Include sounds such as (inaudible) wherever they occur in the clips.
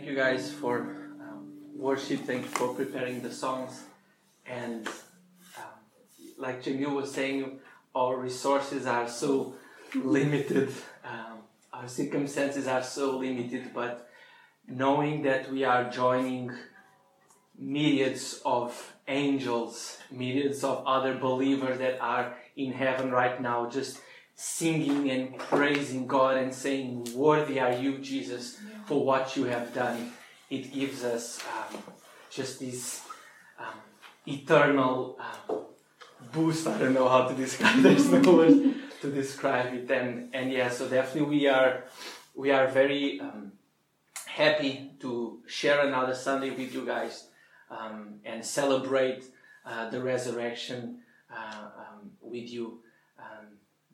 Thank you guys for um, worship. Thank you for preparing the songs. And um, like Jamil was saying, our resources are so limited. Um, our circumstances are so limited, but knowing that we are joining myriads of angels, myriads of other believers that are in heaven right now, just singing and praising God and saying, Worthy are you, Jesus, for what you have done. It gives us um, just this um, eternal um, boost. I don't know how to describe. There's no words to describe it. And and yeah, so definitely we are we are very um, happy to share another Sunday with you guys um, and celebrate uh, the resurrection uh, um, with you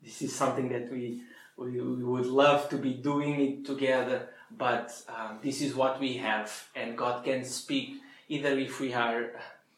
this is something that we, we, we would love to be doing it together, but um, this is what we have, and God can speak either if we are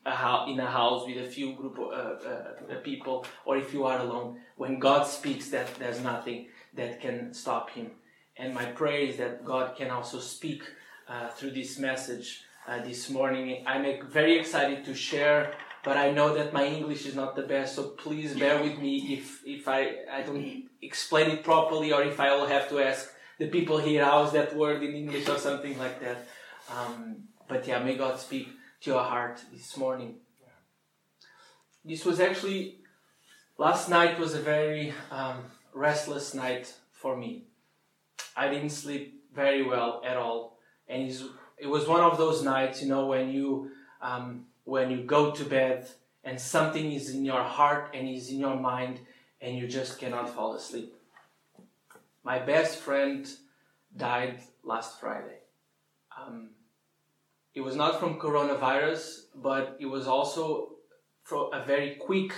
a in a house with a few group of uh, uh, people, or if you are alone. When God speaks, that there's nothing that can stop Him. And my prayer is that God can also speak uh, through this message uh, this morning. I'm very excited to share but I know that my English is not the best, so please bear with me if, if I, I don't explain it properly or if I will have to ask the people here how's that word in English or something like that. Um, but yeah, may God speak to your heart this morning. This was actually, last night was a very um, restless night for me. I didn't sleep very well at all. And it was one of those nights, you know, when you um, when you go to bed and something is in your heart and is in your mind and you just cannot fall asleep. My best friend died last Friday. Um, it was not from coronavirus, but it was also from a very quick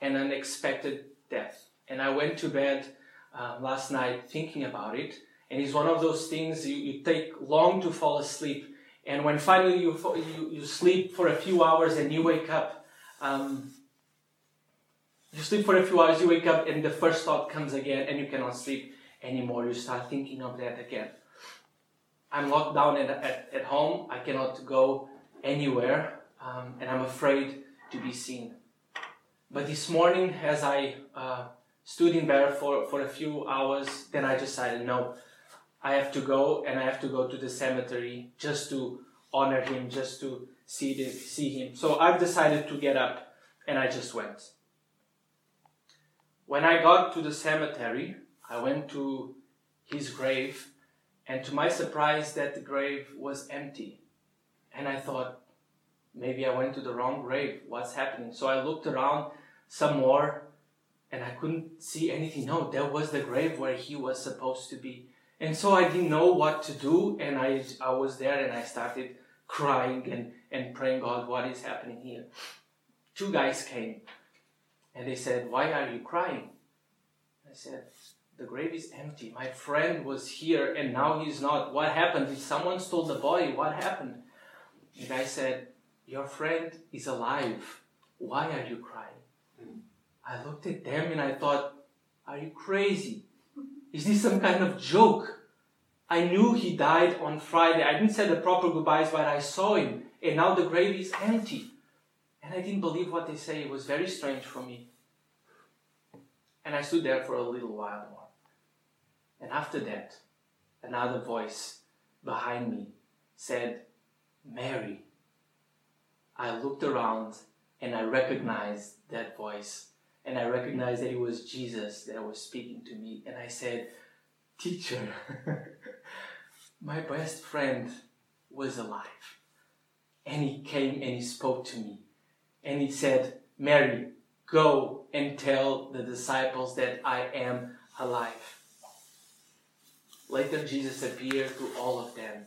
and unexpected death. And I went to bed uh, last night thinking about it. And it's one of those things you, you take long to fall asleep and when finally you, you, you sleep for a few hours and you wake up, um, you sleep for a few hours, you wake up, and the first thought comes again, and you cannot sleep anymore. You start thinking of that again. I'm locked down at, at, at home, I cannot go anywhere, um, and I'm afraid to be seen. But this morning, as I uh, stood in bed for, for a few hours, then I decided no, I have to go and I have to go to the cemetery just to honor him, just to see, the, see him. So I've decided to get up and I just went. When I got to the cemetery, I went to his grave, and to my surprise, that grave was empty. And I thought, maybe I went to the wrong grave. What's happening? So I looked around some more, and I couldn't see anything. No, there was the grave where he was supposed to be. And so I didn't know what to do, and I, I was there and I started crying and, and praying, God, what is happening here? Two guys came and they said, Why are you crying? I said, The grave is empty. My friend was here and now he's not. What happened? Did someone stole the body? What happened? The guy said, Your friend is alive. Why are you crying? Hmm. I looked at them and I thought, Are you crazy? Is this some kind of joke? I knew he died on Friday. I didn't say the proper goodbyes, but I saw him, and now the grave is empty. And I didn't believe what they say. It was very strange for me. And I stood there for a little while more. And after that, another voice behind me said, Mary. I looked around and I recognized that voice and I recognized that it was Jesus that was speaking to me. And I said, Teacher, (laughs) my best friend was alive. And he came and he spoke to me. And he said, Mary, go and tell the disciples that I am alive. Later, Jesus appeared to all of them.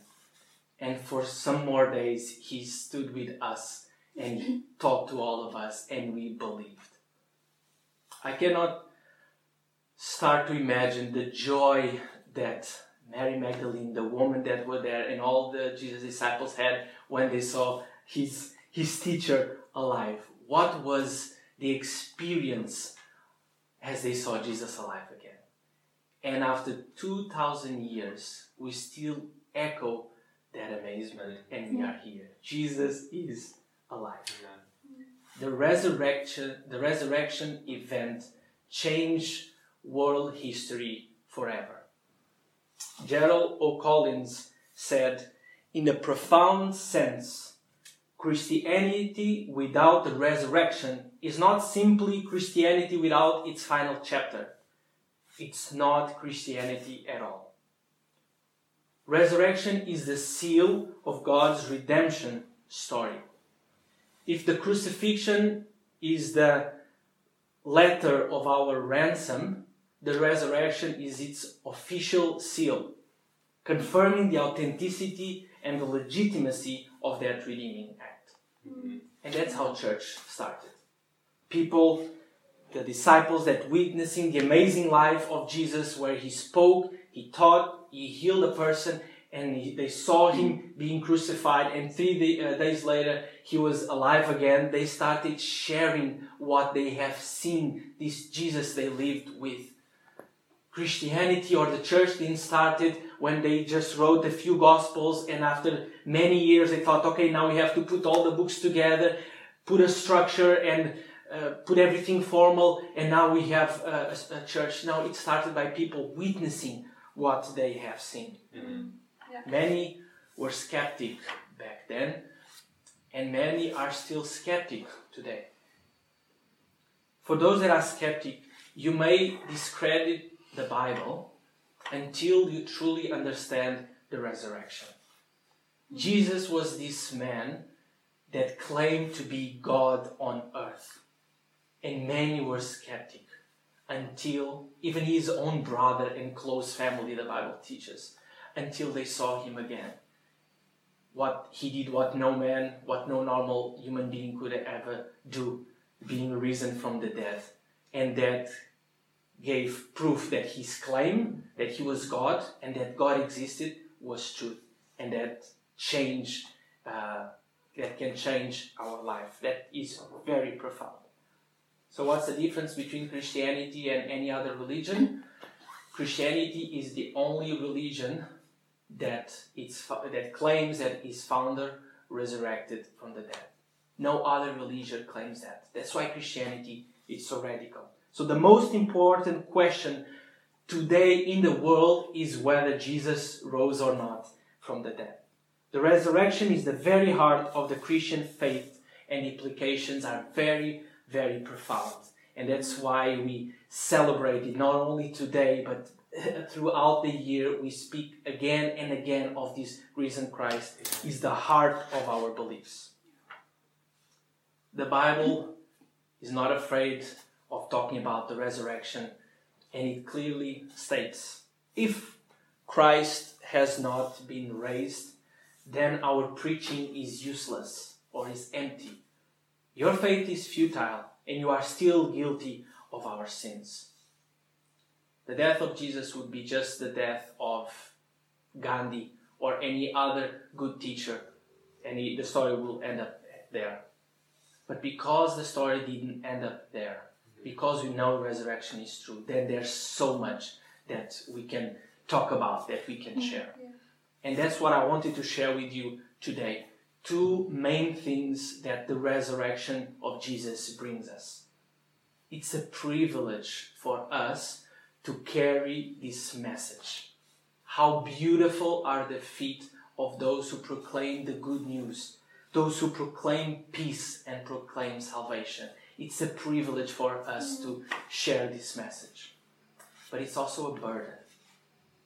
And for some more days, he stood with us and he (laughs) talked to all of us, and we believed. I cannot start to imagine the joy that Mary Magdalene, the woman that were there, and all the Jesus disciples had when they saw his, his teacher alive. What was the experience as they saw Jesus alive? And after 2,000 years, we still echo that amazement and we are here. Jesus is alive. The resurrection, the resurrection event changed world history forever. Gerald O'Collins said, in a profound sense, Christianity without the resurrection is not simply Christianity without its final chapter. It's not Christianity at all. Resurrection is the seal of God's redemption story. If the crucifixion is the letter of our ransom, the resurrection is its official seal, confirming the authenticity and the legitimacy of that redeeming act. Mm-hmm. And that's how church started. People, the disciples that witnessing the amazing life of Jesus where he spoke, he taught, he healed a person, and he, they saw him being crucified and three day, uh, days later he was alive again. They started sharing what they have seen this jesus they lived with. Christianity or the church didn't started when they just wrote a few gospels and after many years they thought okay now we have to put all the books together put a structure and uh, put everything formal and now we have a, a, church now it started by people witnessing what they have seen mm-hmm. yeah. many were skeptic back then and many are still skeptic today for those that are skeptic you may discredit the bible until you truly understand the resurrection. Jesus was this man that claimed to be God on earth. And many were skeptic until even his own brother and close family, the Bible teaches, until they saw him again. What he did, what no man, what no normal human being could ever do, being risen from the dead. And that gave proof that his claim that he was God and that God existed was truth, and that change uh, that can change our life. That is very profound. So, what's the difference between Christianity and any other religion? Christianity is the only religion that it's that claims that its founder resurrected from the dead. No other religion claims that. That's why Christianity is so radical. So the most important question today in the world is whether Jesus rose or not from the dead. The resurrection is the very heart of the Christian faith and implications are very, very profound. And that's why we celebrate it not only today, but (laughs) throughout the year we speak again and again of this risen Christ is the heart of our beliefs. The Bible is not afraid of talking about the resurrection, and it clearly states if Christ has not been raised, then our preaching is useless or is empty. Your faith is futile, and you are still guilty of our sins. The death of Jesus would be just the death of Gandhi or any other good teacher, and the story will end up there. But because the story didn't end up there, because we know resurrection is true, then there's so much that we can talk about, that we can share. Yeah. And that's what I wanted to share with you today. Two main things that the resurrection of Jesus brings us. It's a privilege for us to carry this message. How beautiful are the feet of those who proclaim the good news, those who proclaim peace and proclaim salvation. It's a privilege for us to share this message. But it's also a burden.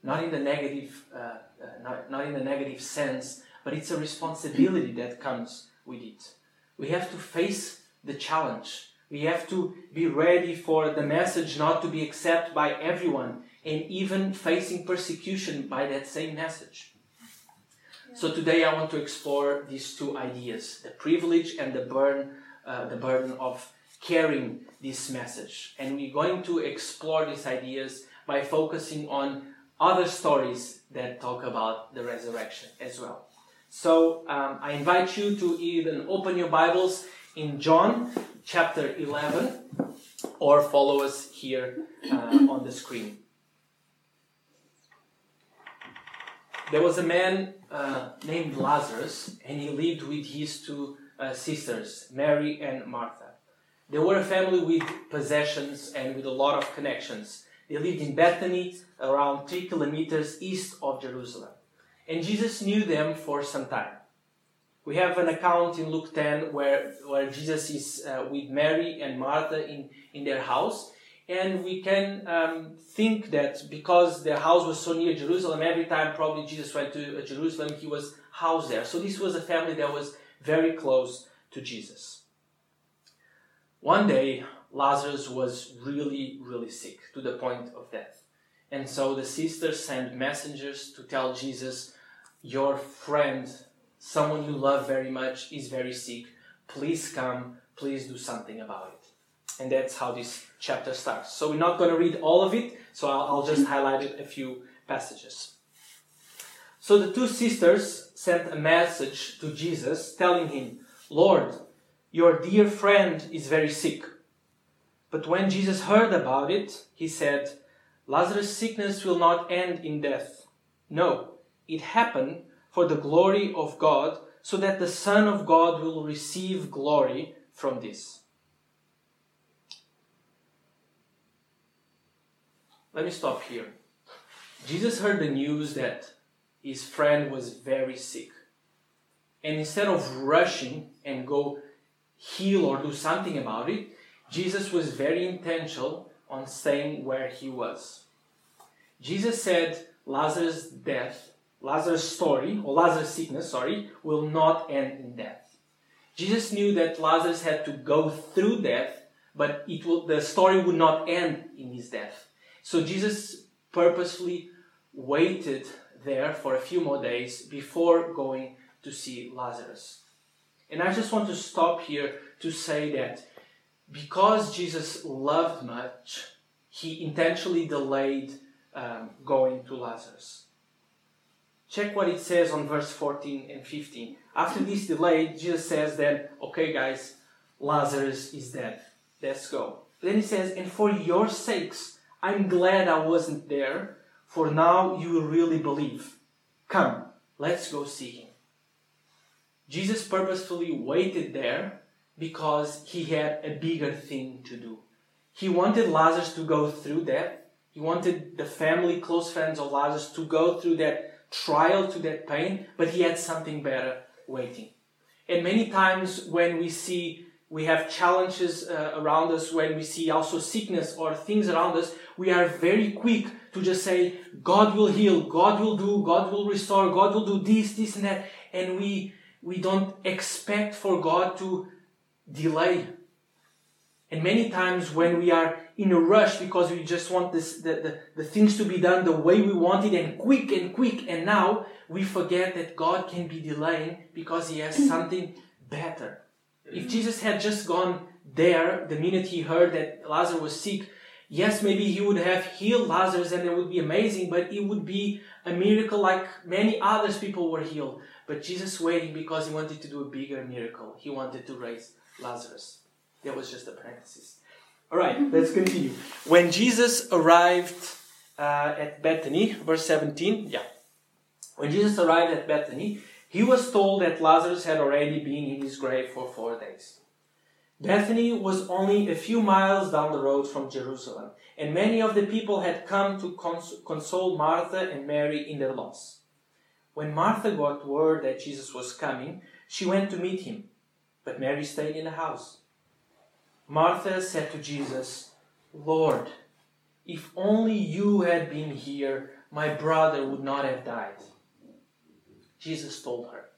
Not in the negative, uh, uh, not, not in the negative sense, but it's a responsibility that comes with it. We have to face the challenge. We have to be ready for the message not to be accepted by everyone and even facing persecution by that same message. So today I want to explore these two ideas: the privilege and the burden, uh, the burden of carrying this message. And we're going to explore these ideas by focusing on other stories that talk about the resurrection as well. So um, I invite you to even open your Bibles in John chapter 11 or follow us here uh, on the screen. there was a man uh, named Lazarus, and he lived with his two uh, sisters, Mary and Martha. They were a family with possessions and with a lot of connections. They lived in Bethany, around three kilometers east of Jerusalem. And Jesus knew them for some time. We have an account in Luke 10 where, where Jesus is uh, with Mary and Martha in, in their house. And we can um, think that because their house was so near Jerusalem, every time probably Jesus went to uh, Jerusalem, he was housed there. So this was a family that was very close to Jesus. One day, Lazarus was really, really sick to the point of death. And so the sisters sent messengers to tell Jesus, Your friend, someone you love very much, is very sick. Please come, please do something about it. And that's how this chapter starts. So we're not going to read all of it, so I'll, I'll just highlight it a few passages. So the two sisters sent a message to Jesus telling him, Lord, your dear friend is very sick. But when Jesus heard about it, he said, Lazarus' sickness will not end in death. No, it happened for the glory of God, so that the Son of God will receive glory from this. Let me stop here. Jesus heard the news that his friend was very sick. And instead of rushing and go heal or do something about it, Jesus was very intentional on staying where he was. Jesus said Lazarus' death, Lazarus' story, or Lazarus' sickness, sorry, will not end in death. Jesus knew that Lazarus had to go through death, but it will, the story would not end in his death. So Jesus purposefully waited there for a few more days before going to see Lazarus. And I just want to stop here to say that because Jesus loved much, he intentionally delayed um, going to Lazarus. Check what it says on verse 14 and 15. After this delay, Jesus says then, okay, guys, Lazarus is dead. Let's go. Then he says, and for your sakes, I'm glad I wasn't there, for now you will really believe. Come, let's go see him. Jesus purposefully waited there because he had a bigger thing to do. He wanted Lazarus to go through that. He wanted the family, close friends of Lazarus to go through that trial, to that pain, but he had something better waiting. And many times when we see we have challenges uh, around us, when we see also sickness or things around us, we are very quick to just say, God will heal, God will do, God will restore, God will do this, this, and that. And we we don't expect for God to delay. And many times when we are in a rush because we just want this, the, the, the things to be done the way we want it and quick and quick, and now we forget that God can be delaying because He has something better. If Jesus had just gone there the minute He heard that Lazarus was sick, yes, maybe He would have healed Lazarus and it would be amazing, but it would be a miracle like many others people were healed. But Jesus waiting because he wanted to do a bigger miracle. He wanted to raise Lazarus. That was just a parenthesis. All right, let's continue. When Jesus arrived uh, at Bethany, verse 17, yeah. When Jesus arrived at Bethany, he was told that Lazarus had already been in his grave for four days. Bethany was only a few miles down the road from Jerusalem, and many of the people had come to cons- console Martha and Mary in their loss. When Martha got word that Jesus was coming, she went to meet him, but Mary stayed in the house. Martha said to Jesus, Lord, if only you had been here, my brother would not have died. Jesus told her,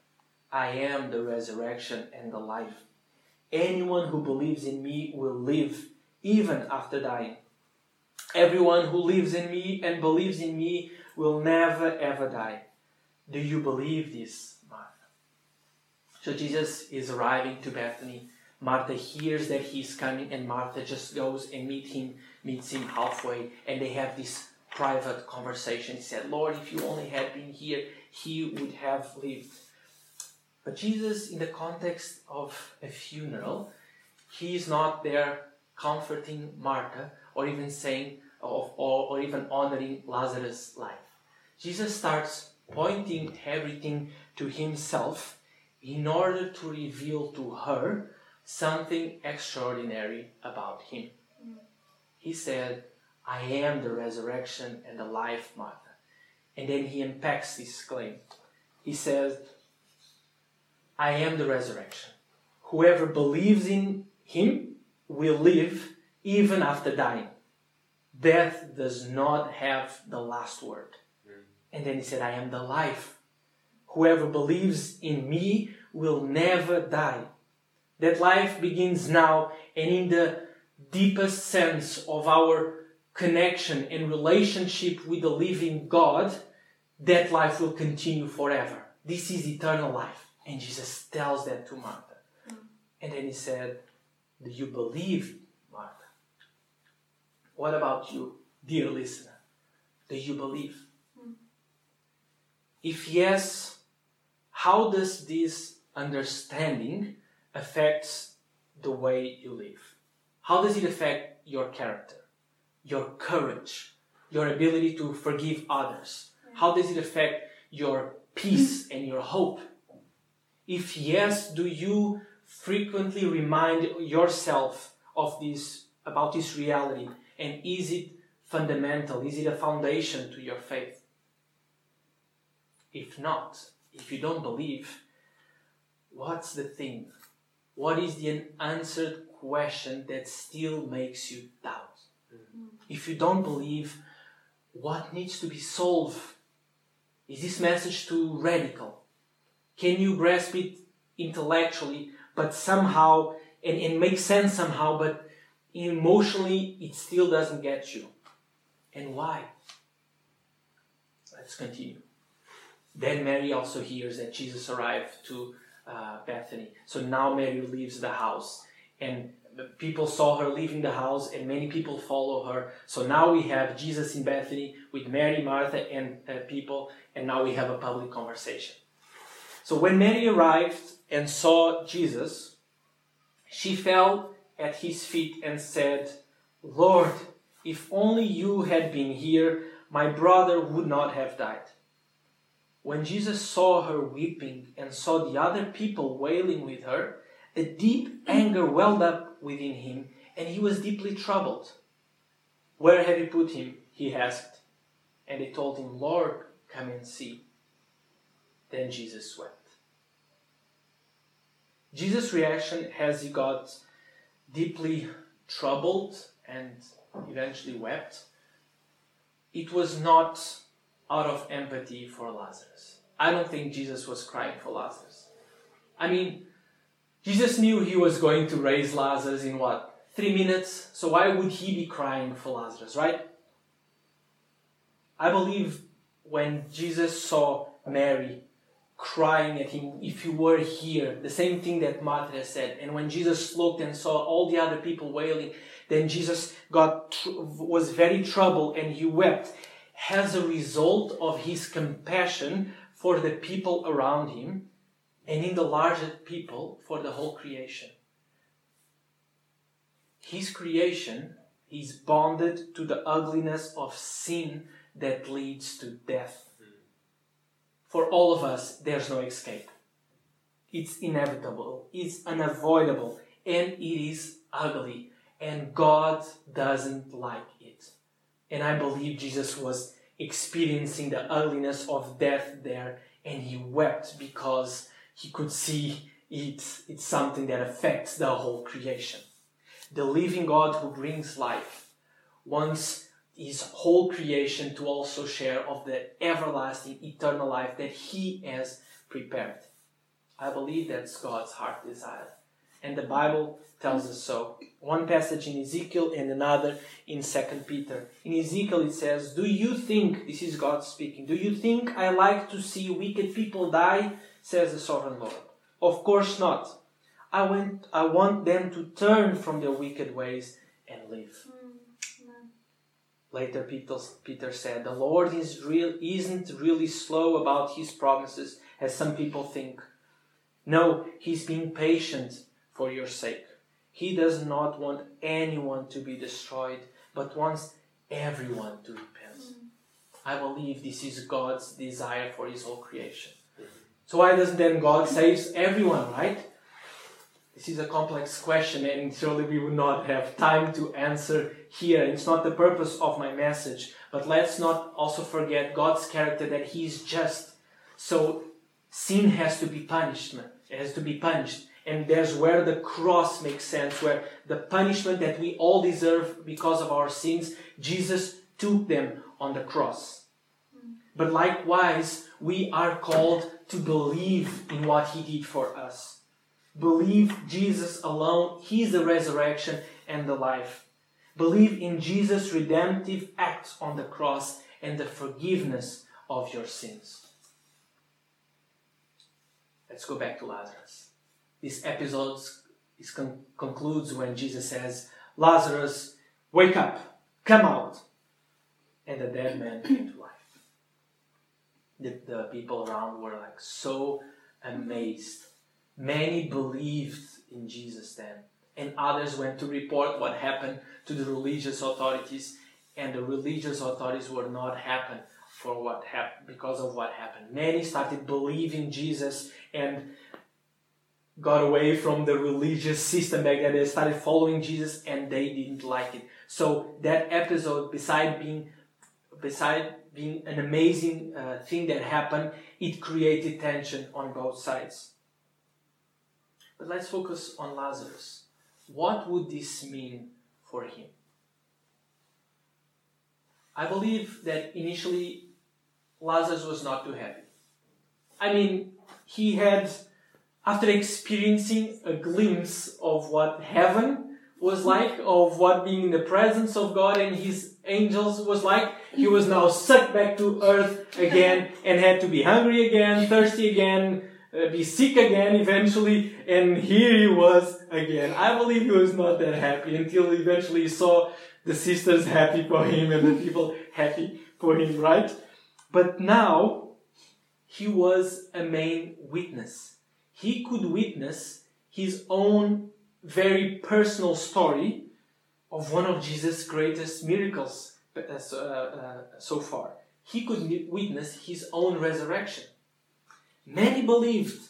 I am the resurrection and the life. Anyone who believes in me will live even after dying. Everyone who lives in me and believes in me will never ever die. Do you believe this, Martha? So Jesus is arriving to Bethany. Martha hears that he's coming, and Martha just goes and meet him, meets him halfway, and they have this private conversation. He said, Lord, if you only had been here, he would have lived. But Jesus, in the context of a funeral, he is not there comforting Martha or even saying or, or even honoring Lazarus' life. Jesus starts pointing everything to himself in order to reveal to her something extraordinary about him. He said, I am the resurrection and the life, Martha. And then he unpacks this claim. He says, I am the resurrection. Whoever believes in him will live even after dying. Death does not have the last word. Mm. And then he said, I am the life. Whoever believes in me will never die. That life begins now, and in the deepest sense of our connection and relationship with the living God, that life will continue forever. This is eternal life. And Jesus tells that to Martha. And then he said, Do you believe, Martha? What about you, dear listener? Do you believe? If yes, how does this understanding affect the way you live? How does it affect your character, your courage, your ability to forgive others? How does it affect your peace and your hope? If yes, do you frequently remind yourself of this about this reality? And is it fundamental? Is it a foundation to your faith? If not, if you don't believe, what's the thing? What is the unanswered question that still makes you doubt? Mm-hmm. If you don't believe, what needs to be solved? Is this message too radical? Can you grasp it intellectually, but somehow, and it makes sense somehow, but emotionally it still doesn't get you? And why? Let's continue. Then Mary also hears that Jesus arrived to uh, Bethany. So now Mary leaves the house, and people saw her leaving the house, and many people follow her. So now we have Jesus in Bethany with Mary, Martha, and uh, people, and now we have a public conversation. So when Mary arrived and saw Jesus, she fell at his feet and said, Lord, if only you had been here, my brother would not have died. When Jesus saw her weeping and saw the other people wailing with her, a deep anger welled up within him, and he was deeply troubled. Where have you put him? he asked. And they told him, Lord, come and see. Then Jesus wept. Jesus' reaction as he got deeply troubled and eventually wept, it was not out of empathy for Lazarus. I don't think Jesus was crying for Lazarus. I mean, Jesus knew he was going to raise Lazarus in what? Three minutes? So why would he be crying for Lazarus, right? I believe when Jesus saw Mary crying at him, if you were here, the same thing that Martha said, and when Jesus looked and saw all the other people wailing, then Jesus got was very troubled and he wept as a result of his compassion for the people around him and in the larger people for the whole creation. His creation is bonded to the ugliness of sin that leads to death. For all of us, there's no escape. It's inevitable, it's unavoidable, and it is ugly, and God doesn't like. And I believe Jesus was experiencing the ugliness of death there, and he wept because he could see it, it's something that affects the whole creation. The living God who brings life wants his whole creation to also share of the everlasting, eternal life that he has prepared. I believe that's God's heart desire. And the Bible tells us so. One passage in Ezekiel and another in Second Peter. In Ezekiel it says, Do you think, this is God speaking, do you think I like to see wicked people die? says the sovereign Lord. Of course not. I want, I want them to turn from their wicked ways and live. Later, Peter, Peter said, The Lord is real, isn't really slow about his promises, as some people think. No, he's being patient for your sake. He does not want anyone to be destroyed, but wants everyone to repent. Mm. I believe this is God's desire for His whole creation. So why doesn't then God saves everyone, right? This is a complex question, and surely we would not have time to answer here. It's not the purpose of my message. But let's not also forget God's character that He is just. So sin has to be punishment. It has to be punished. And there's where the cross makes sense, where the punishment that we all deserve because of our sins, Jesus took them on the cross. But likewise, we are called to believe in what He did for us. Believe Jesus alone. He's the resurrection and the life. Believe in Jesus' redemptive act on the cross and the forgiveness of your sins. Let's go back to Lazarus. This episode is con- concludes when Jesus says, Lazarus, wake up, come out. And the dead man came to life. The, the people around were like so amazed. Many believed in Jesus then, and others went to report what happened to the religious authorities, and the religious authorities were not happy for what happened because of what happened. Many started believing Jesus and got away from the religious system back then. They started following Jesus and they didn't like it. So that episode, beside being beside being an amazing uh, thing that happened, it created tension on both sides. But let's focus on Lazarus. What would this mean for him? I believe that initially Lazarus was not too happy. I mean, he had, after experiencing a glimpse of what heaven was like, of what being in the presence of God and his angels was like, he was now sucked back to earth again and had to be hungry again, thirsty again, uh, be sick again eventually, and here he was again. I believe he was not that happy until eventually he saw the sisters happy for him and the people happy for him, right? But now he was a main witness. He could witness his own very personal story of one of Jesus' greatest miracles uh, uh, so far. He could witness his own resurrection. Many believed,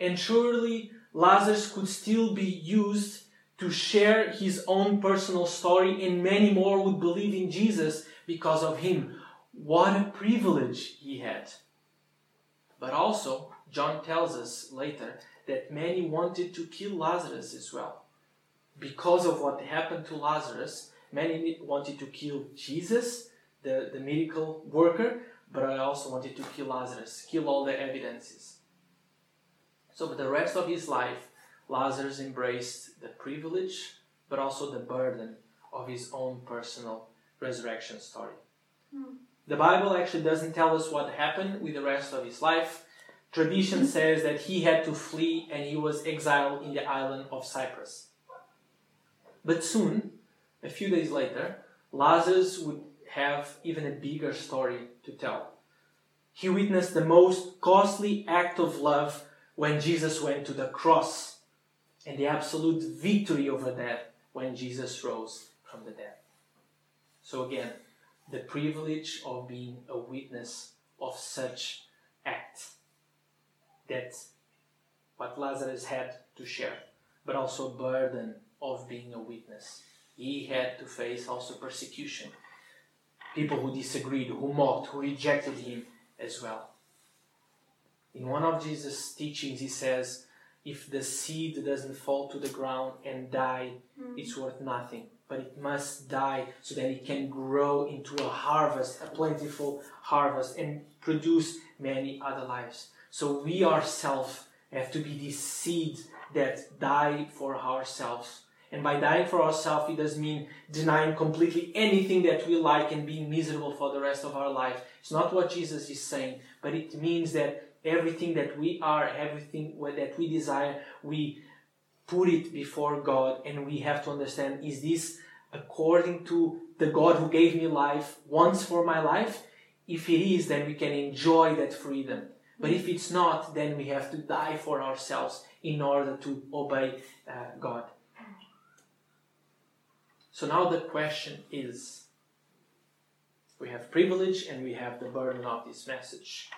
and surely Lazarus could still be used to share his own personal story, and many more would believe in Jesus because of him. What a privilege he had. But also, John tells us later that many wanted to kill Lazarus as well. Because of what happened to Lazarus, many wanted to kill Jesus, the, the miracle worker, but I also wanted to kill Lazarus, kill all the evidences. So, for the rest of his life, Lazarus embraced the privilege, but also the burden of his own personal resurrection story. Mm. The Bible actually doesn't tell us what happened with the rest of his life. Tradition says that he had to flee and he was exiled in the island of Cyprus. But soon, a few days later, Lazarus would have even a bigger story to tell. He witnessed the most costly act of love when Jesus went to the cross and the absolute victory over death when Jesus rose from the dead. So, again, the privilege of being a witness of such act. That's what Lazarus had to share, but also burden of being a witness. He had to face also persecution. People who disagreed, who mocked, who rejected him as well. In one of Jesus' teachings, he says, if the seed doesn't fall to the ground and die, mm. it's worth nothing but it must die so that it can grow into a harvest, a plentiful harvest, and produce many other lives. So we ourselves have to be this seed that die for ourselves. And by dying for ourselves, it doesn't mean denying completely anything that we like and being miserable for the rest of our life. It's not what Jesus is saying, but it means that everything that we are, everything that we desire, we put it before God and we have to understand is this according to the God who gave me life once for my life? If it is, then we can enjoy that freedom. But if it's not, then we have to die for ourselves in order to obey uh, God. So now the question is we have have privilege and we have the burden of this message.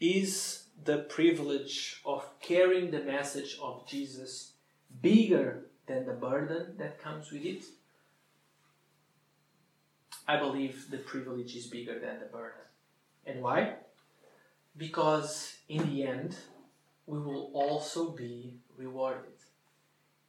Is the privilege of carrying the message of Jesus bigger than the burden that comes with it? I believe the privilege is bigger than the burden. And why? Because in the end, we will also be rewarded.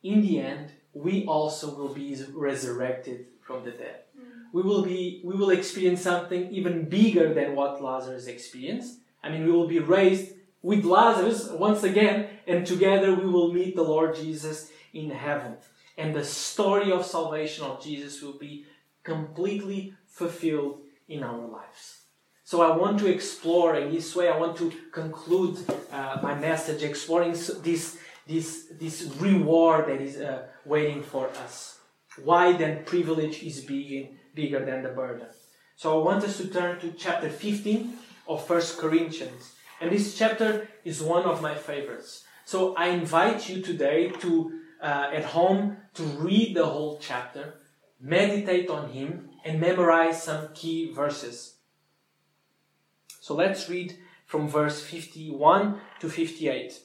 In the end, we also will be resurrected from the dead. Mm. We will be we will experience something even bigger than what Lazarus experienced. I mean, we will be raised with Lazarus once again, and together we will meet the Lord Jesus in heaven. And the story of salvation of Jesus will be completely fulfilled in our lives. So I want to explore in this way. I want to conclude uh, my message exploring this this this reward that is uh, waiting for us. Why then privilege is big, bigger than the burden? So I want us to turn to chapter 15 of First Corinthians. And this chapter is one of my favorites. So I invite you today to, uh, at home, to read the whole chapter, meditate on him, and memorize some key verses. So let's read from verse 51 to 58.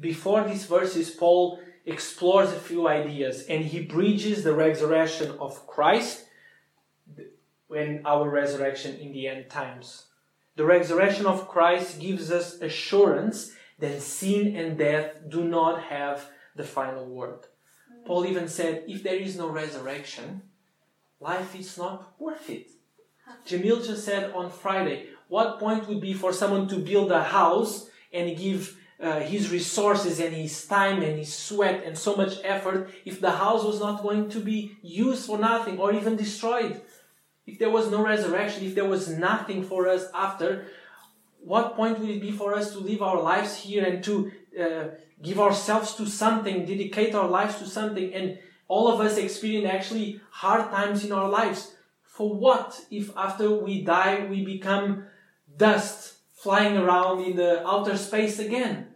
Before these verses, Paul explores a few ideas and he bridges the resurrection of Christ and our resurrection in the end times. The resurrection of Christ gives us assurance that sin and death do not have the final word. Paul even said, if there is no resurrection, life is not worth it. Jamil just said on Friday, what point would be for someone to build a house and give uh, his resources and his time and his sweat and so much effort if the house was not going to be used for nothing or even destroyed? if there was no resurrection, if there was nothing for us after, what point would it be for us to live our lives here and to uh, give ourselves to something, dedicate our lives to something, and all of us experience actually hard times in our lives? For what if after we die we become dust flying around in the outer space again?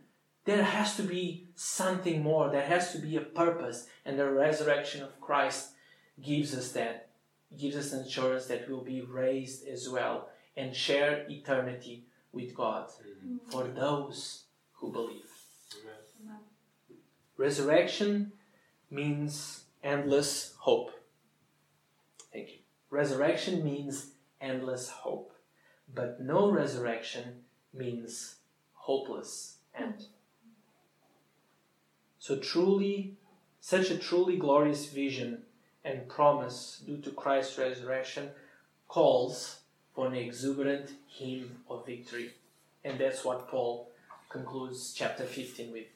There has to be something more, there has to be a purpose, and the resurrection of Christ gives us that gives us assurance that we'll be raised as well and share eternity with God mm-hmm. for those who believe. Amen. Resurrection means endless hope. Thank you. Resurrection means endless hope. But no resurrection means hopeless end. So truly, such a truly glorious vision and promise due to Christ's resurrection calls for an exuberant hymn of victory. And that's what Paul concludes chapter 15 with.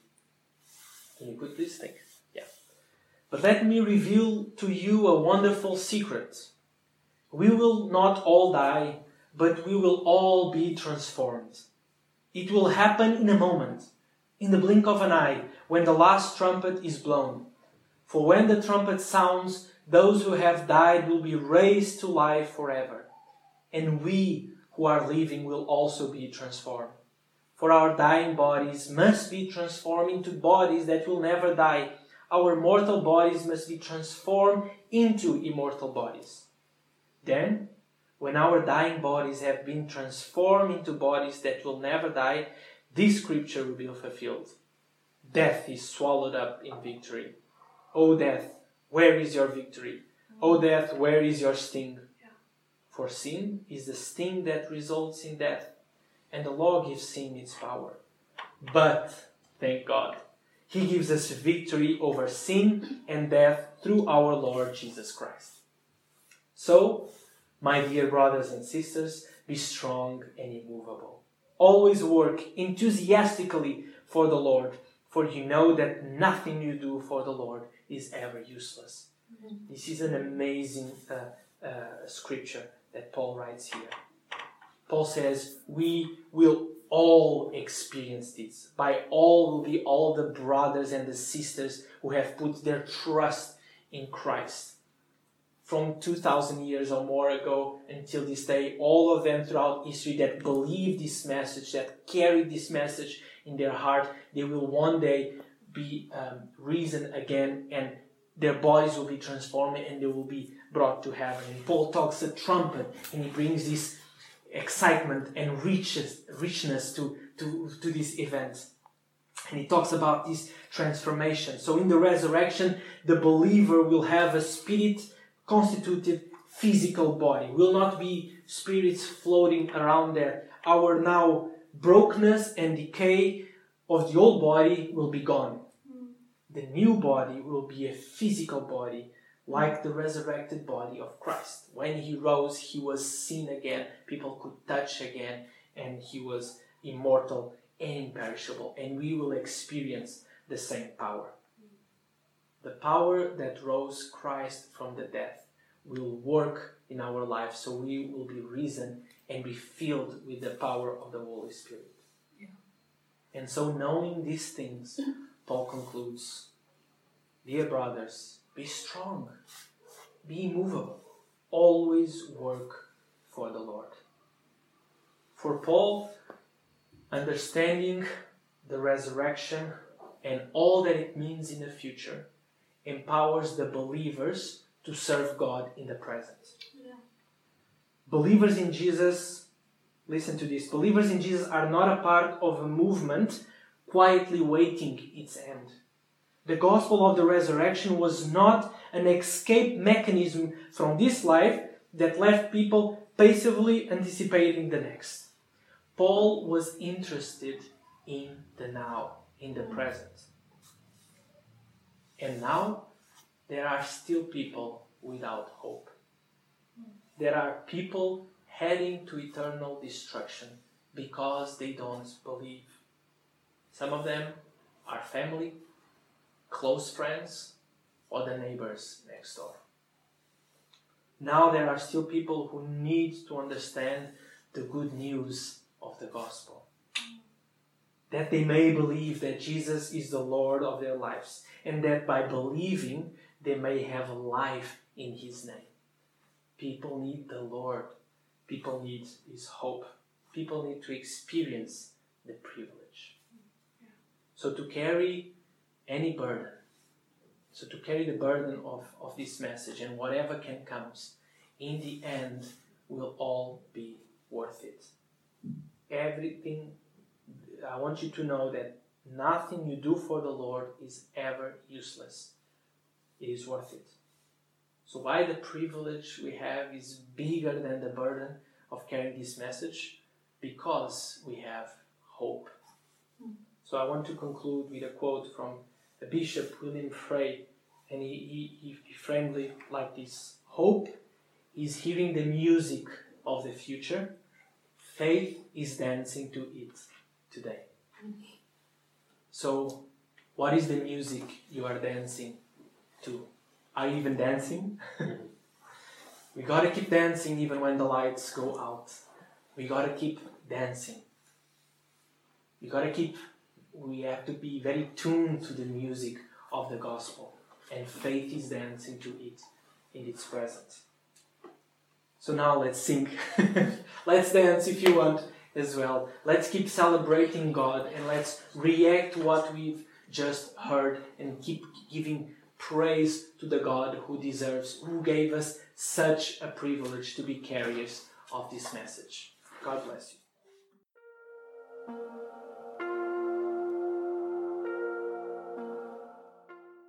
Can you put this thing? Yeah. But let me reveal to you a wonderful secret. We will not all die, but we will all be transformed. It will happen in a moment, in the blink of an eye, when the last trumpet is blown. For when the trumpet sounds, those who have died will be raised to life forever, and we who are living will also be transformed. For our dying bodies must be transformed into bodies that will never die. Our mortal bodies must be transformed into immortal bodies. Then, when our dying bodies have been transformed into bodies that will never die, this scripture will be fulfilled. Death is swallowed up in victory. O death, where is your victory? O mm-hmm. death, where is your sting? For sin is the sting that results in death, and the law gives sin its power. But, thank God, He gives us victory over sin and death through our Lord Jesus Christ. So, my dear brothers and sisters, be strong and immovable. Always work enthusiastically for the Lord, for you know that nothing you do for the Lord is ever useless. Mm-hmm. This is an amazing uh, uh, scripture that Paul writes here. Paul says, We will all experience this. By all will be all the brothers and the sisters who have put their trust in Christ. From 2000 years or more ago until this day, all of them throughout history that believe this message, that carry this message in their heart, they will one day be um, risen again and their bodies will be transformed and they will be brought to heaven. And Paul talks a trumpet and he brings this excitement and riches, richness to, to, to this event. And he talks about this transformation. So in the resurrection, the believer will have a spirit constituted physical body. Will not be spirits floating around there. Our now brokenness and decay of the old body will be gone. The new body will be a physical body, like the resurrected body of Christ. When he rose, he was seen again, people could touch again, and he was immortal and imperishable. And we will experience the same power. The power that rose Christ from the death will work in our lives so we will be risen and be filled with the power of the Holy Spirit. Yeah. And so, knowing these things, (laughs) Paul concludes Dear brothers, be strong, be immovable, always work for the Lord. For Paul, understanding the resurrection and all that it means in the future empowers the believers to serve God in the present. Yeah. Believers in Jesus, listen to this believers in Jesus are not a part of a movement quietly waiting its end. The gospel of the resurrection was not an escape mechanism from this life that left people passively anticipating the next. Paul was interested in the now, in the present. And now there are still people without hope. There are people heading to eternal destruction because they don't believe. Some of them are family, close friends, or the neighbors next door. Now there are still people who need to understand the good news of the gospel. That they may believe that Jesus is the Lord of their lives, and that by believing they may have life in His name. People need the Lord. People need His hope. People need to experience the privilege. So to carry any burden, so to carry the burden of, of this message and whatever can comes, in the end will all be worth it. Everything, I want you to know that nothing you do for the Lord is ever useless it is worth it. So, why the privilege we have is bigger than the burden of carrying this message? Because we have hope. So, I want to conclude with a quote from a Bishop William Frey, and he, he, he framed it like this Hope is hearing the music of the future, faith is dancing to it today. So, what is the music you are dancing to are you even dancing? (laughs) we gotta keep dancing even when the lights go out. We gotta keep dancing. We gotta keep, we have to be very tuned to the music of the gospel. And faith is dancing to it in its presence. So now let's sing. (laughs) let's dance if you want as well. Let's keep celebrating God and let's react to what we've just heard and keep giving praise to the God who deserves, who gave us such a privilege to be carriers of this message. God bless you.